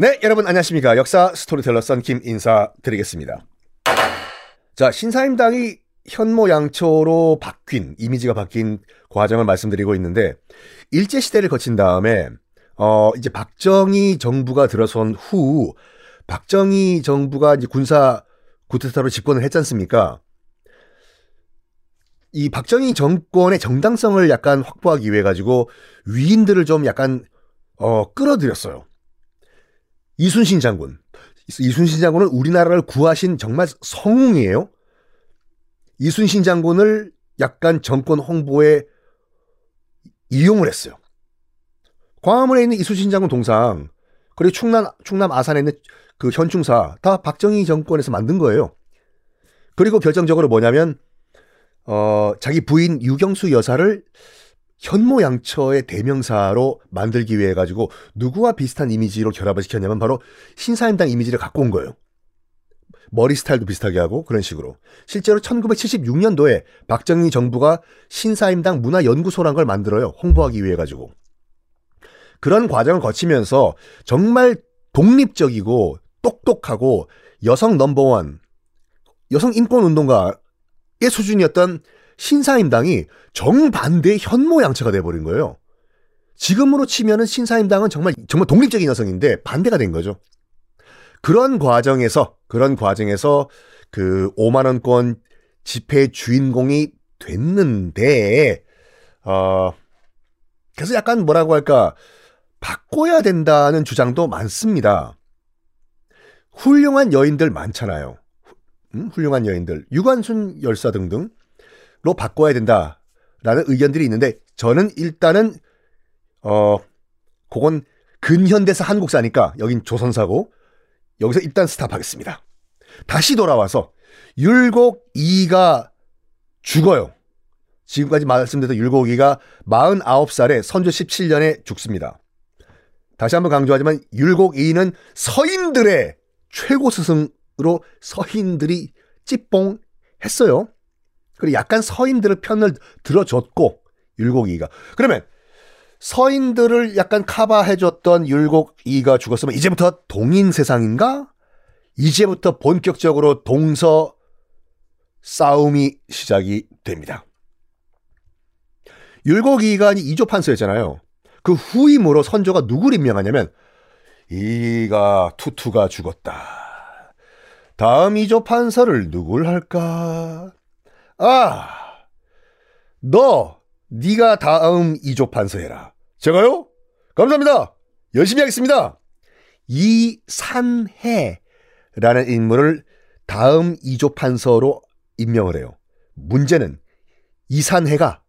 네, 여러분 안녕하십니까. 역사 스토리텔러 썬킴 인사드리겠습니다. 자, 신사임당이 현모양처로 바뀐, 이미지가 바뀐 과정을 말씀드리고 있는데, 일제시대를 거친 다음에, 어, 이제 박정희 정부가 들어선 후, 박정희 정부가 이제 군사 구테타로 집권을 했지 않습니까? 이 박정희 정권의 정당성을 약간 확보하기 위해 가지고 위인들을 좀 약간 어 끌어들였어요. 이순신 장군. 이순신 장군은 우리나라를 구하신 정말 성웅이에요. 이순신 장군을 약간 정권 홍보에 이용을 했어요. 광화문에 있는 이순신 장군 동상, 그리고 충남, 충남 아산에 있는 그 현충사, 다 박정희 정권에서 만든 거예요. 그리고 결정적으로 뭐냐면, 어, 자기 부인 유경수 여사를 현모양처의 대명사로 만들기 위해 가지고 누구와 비슷한 이미지로 결합을 시켰냐면 바로 신사임당 이미지를 갖고 온 거예요. 머리 스타일도 비슷하게 하고 그런 식으로. 실제로 1976년도에 박정희 정부가 신사임당 문화연구소란 걸 만들어요. 홍보하기 위해 가지고. 그런 과정을 거치면서 정말 독립적이고 똑똑하고 여성 넘버원, 여성 인권 운동가의 수준이었던 신사임당이 정반대의 현모양처가 돼버린 거예요. 지금으로 치면은 신사임당은 정말 정말 독립적인 여성인데 반대가 된 거죠. 그런 과정에서 그런 과정에서 그 5만 원권 집회 주인공이 됐는데 어 그래서 약간 뭐라고 할까 바꿔야 된다는 주장도 많습니다. 훌륭한 여인들 많잖아요. 음? 훌륭한 여인들 유관순 열사 등등 로 바꿔야 된다라는 의견들이 있는데 저는 일단은 어 그건 근현대사 한국사니까 여긴 조선사고 여기서 일단 스탑하겠습니다. 다시 돌아와서 율곡 이가 죽어요. 지금까지 말씀드렸던 율곡이가 49살에 선조 17년에 죽습니다. 다시 한번 강조하지만 율곡 이는 서인들의 최고 스승으로 서인들이 찌뽕 했어요. 그리고 약간 서인들의 편을 들어줬고 율곡이가 그러면 서인들을 약간 커버해줬던 율곡이가 죽었으면 이제부터 동인 세상인가? 이제부터 본격적으로 동서 싸움이 시작이 됩니다. 율곡이가 이조 판서였잖아요. 그 후임으로 선조가 누구를 임명하냐면 이가 투투가 죽었다. 다음 이조 판서를 누굴 할까? 아, 너 네가 다음 이조 판서 해라. 제가요? 감사합니다. 열심히 하겠습니다. 이산해라는 인물을 다음 이조 판서로 임명을 해요. 문제는 이산해가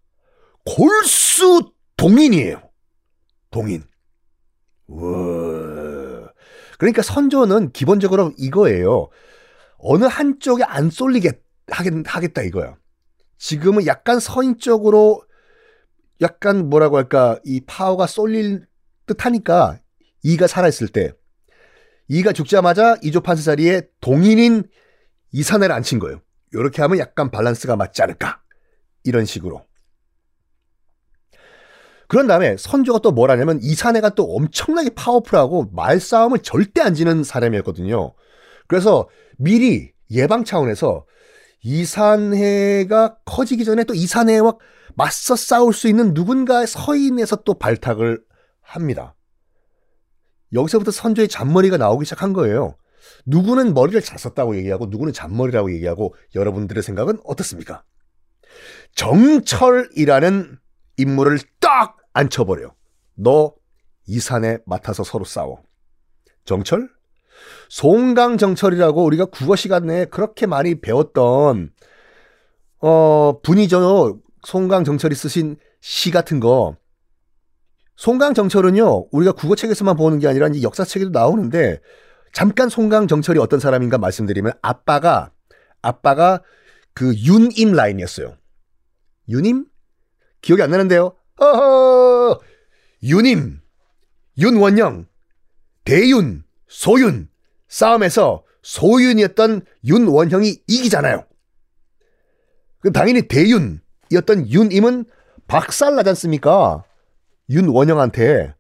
골수 동인이에요. 동인. 우와. 그러니까 선조는 기본적으로 이거예요. 어느 한쪽에 안 쏠리게 하겠다 이거야. 지금은 약간 서인적으로 약간 뭐라고 할까 이 파워가 쏠릴 듯하니까 이가 살아있을 때 이가 죽자마자 이조 판사 자리에 동인인 이산해를 앉힌 거예요. 이렇게 하면 약간 밸런스가 맞지 않을까 이런 식으로. 그런 다음에 선조가 또 뭐라냐면 이산해가 또 엄청나게 파워풀하고 말싸움을 절대 안 지는 사람이었거든요. 그래서 미리 예방 차원에서 이산해가 커지기 전에 또 이산해와 맞서 싸울 수 있는 누군가의 서인에서 또 발탁을 합니다. 여기서부터 선조의 잔머리가 나오기 시작한 거예요. 누구는 머리를 잘 썼다고 얘기하고 누구는 잔머리라고 얘기하고 여러분들의 생각은 어떻습니까? 정철이라는 인물을 딱 앉혀버려. 너 이산에 맡아서 서로 싸워. 정철? 송강정철이라고 우리가 국어 시간 내에 그렇게 많이 배웠던 어 분이죠. 송강정철이 쓰신 시 같은 거. 송강정철은요 우리가 국어책에서만 보는 게 아니라 이제 역사책에도 나오는데 잠깐 송강정철이 어떤 사람인가 말씀드리면 아빠가 아빠가 그 윤임 라인이었어요. 윤임? 기억이 안 나는데요. 어허! 윤임, 윤원영, 대윤, 소윤 싸움에서 소윤이었던 윤원형이 이기잖아요. 그 당연히 대윤이었던 윤임은 박살나지 않습니까? 윤원형한테.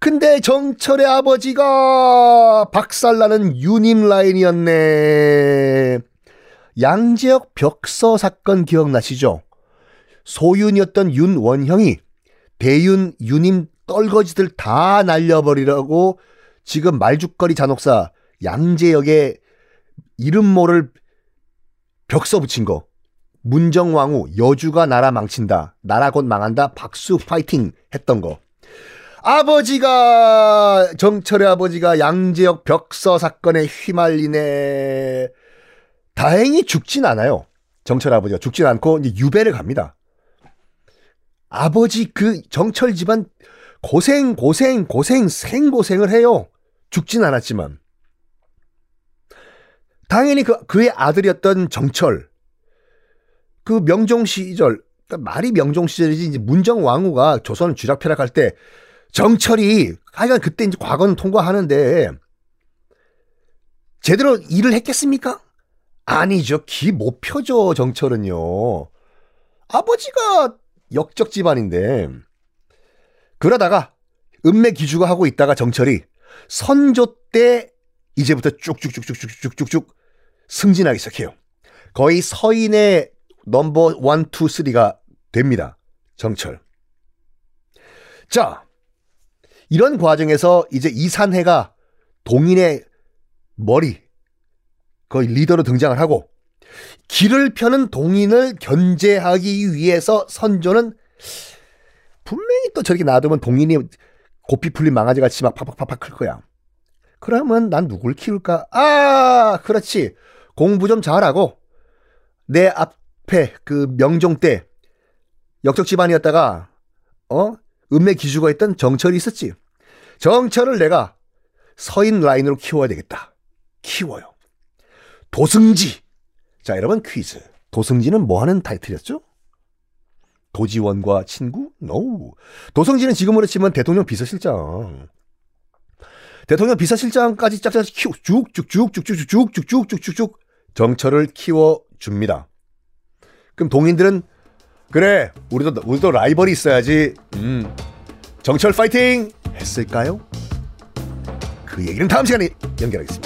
근데 정철의 아버지가 박살나는 유님 라인이었네. 양재역 벽서 사건 기억나시죠? 소윤이었던 윤원형이 대윤 유님 떨거지들 다 날려버리라고 지금 말죽거리 잔혹사 양재역에 이름 모를 벽서 붙인 거. 문정왕후 여주가 나라 망친다. 나라 곧 망한다. 박수 파이팅 했던 거. 아버지가 정철의 아버지가 양재역 벽서 사건에 휘말리네. 다행히 죽진 않아요. 정철 아버지가 죽진 않고 이제 유배를 갑니다. 아버지 그 정철 집안 고생 고생 고생 생고생을 해요. 죽진 않았지만. 당연히 그 그의 아들이었던 정철 그 명종 시절 그러니까 말이 명종 시절이지 이제 문정 왕후가 조선 쥐락펴락할 때 정철이 하여간 그때 이제 과거는 통과하는데 제대로 일을 했겠습니까? 아니죠. 기 못 펴죠, 정철은요. 아버지가 역적 집안인데. 그러다가 은매 기주가 하고 있다가 정철이 선조 때 이제부터 쭉쭉쭉쭉쭉쭉쭉 승진하기 시작해요. 거의 서인의 number one, two, three가 됩니다. 정철. 자, 이런 과정에서 이제 이산해가 동인의 머리, 거의 리더로 등장을 하고 기를 펴는 동인을 견제하기 위해서 선조는 분명히 또 저렇게 놔두면 동인이 고삐 풀린 망아지 같이 막 팍팍팍팍 클 거야. 그러면 난 누굴 키울까? 아, 그렇지. 공부 좀 잘하고 내 앞에 그 명종 때 역적 집안이었다가 어 은매 기주가 있던 정철이 있었지. 정철을 내가 서인 라인으로 키워야 되겠다. 키워요. 도승지. 자, 여러분 퀴즈. 도승지는 뭐 하는 타이틀이었죠? 도지원과 친구? No. 도승지는 지금으로 치면 대통령 비서실장. 대통령 비서실장까지 짝짝 키워 쭉쭉쭉쭉쭉쭉쭉쭉쭉쭉 정철을 키워 줍니다. 그럼 동인들은 그래 우리도 우리도 라이벌이 있어야지. 음. 정철 파이팅 했을까요? 그 얘기는 다음 시간에 연결하겠습니다.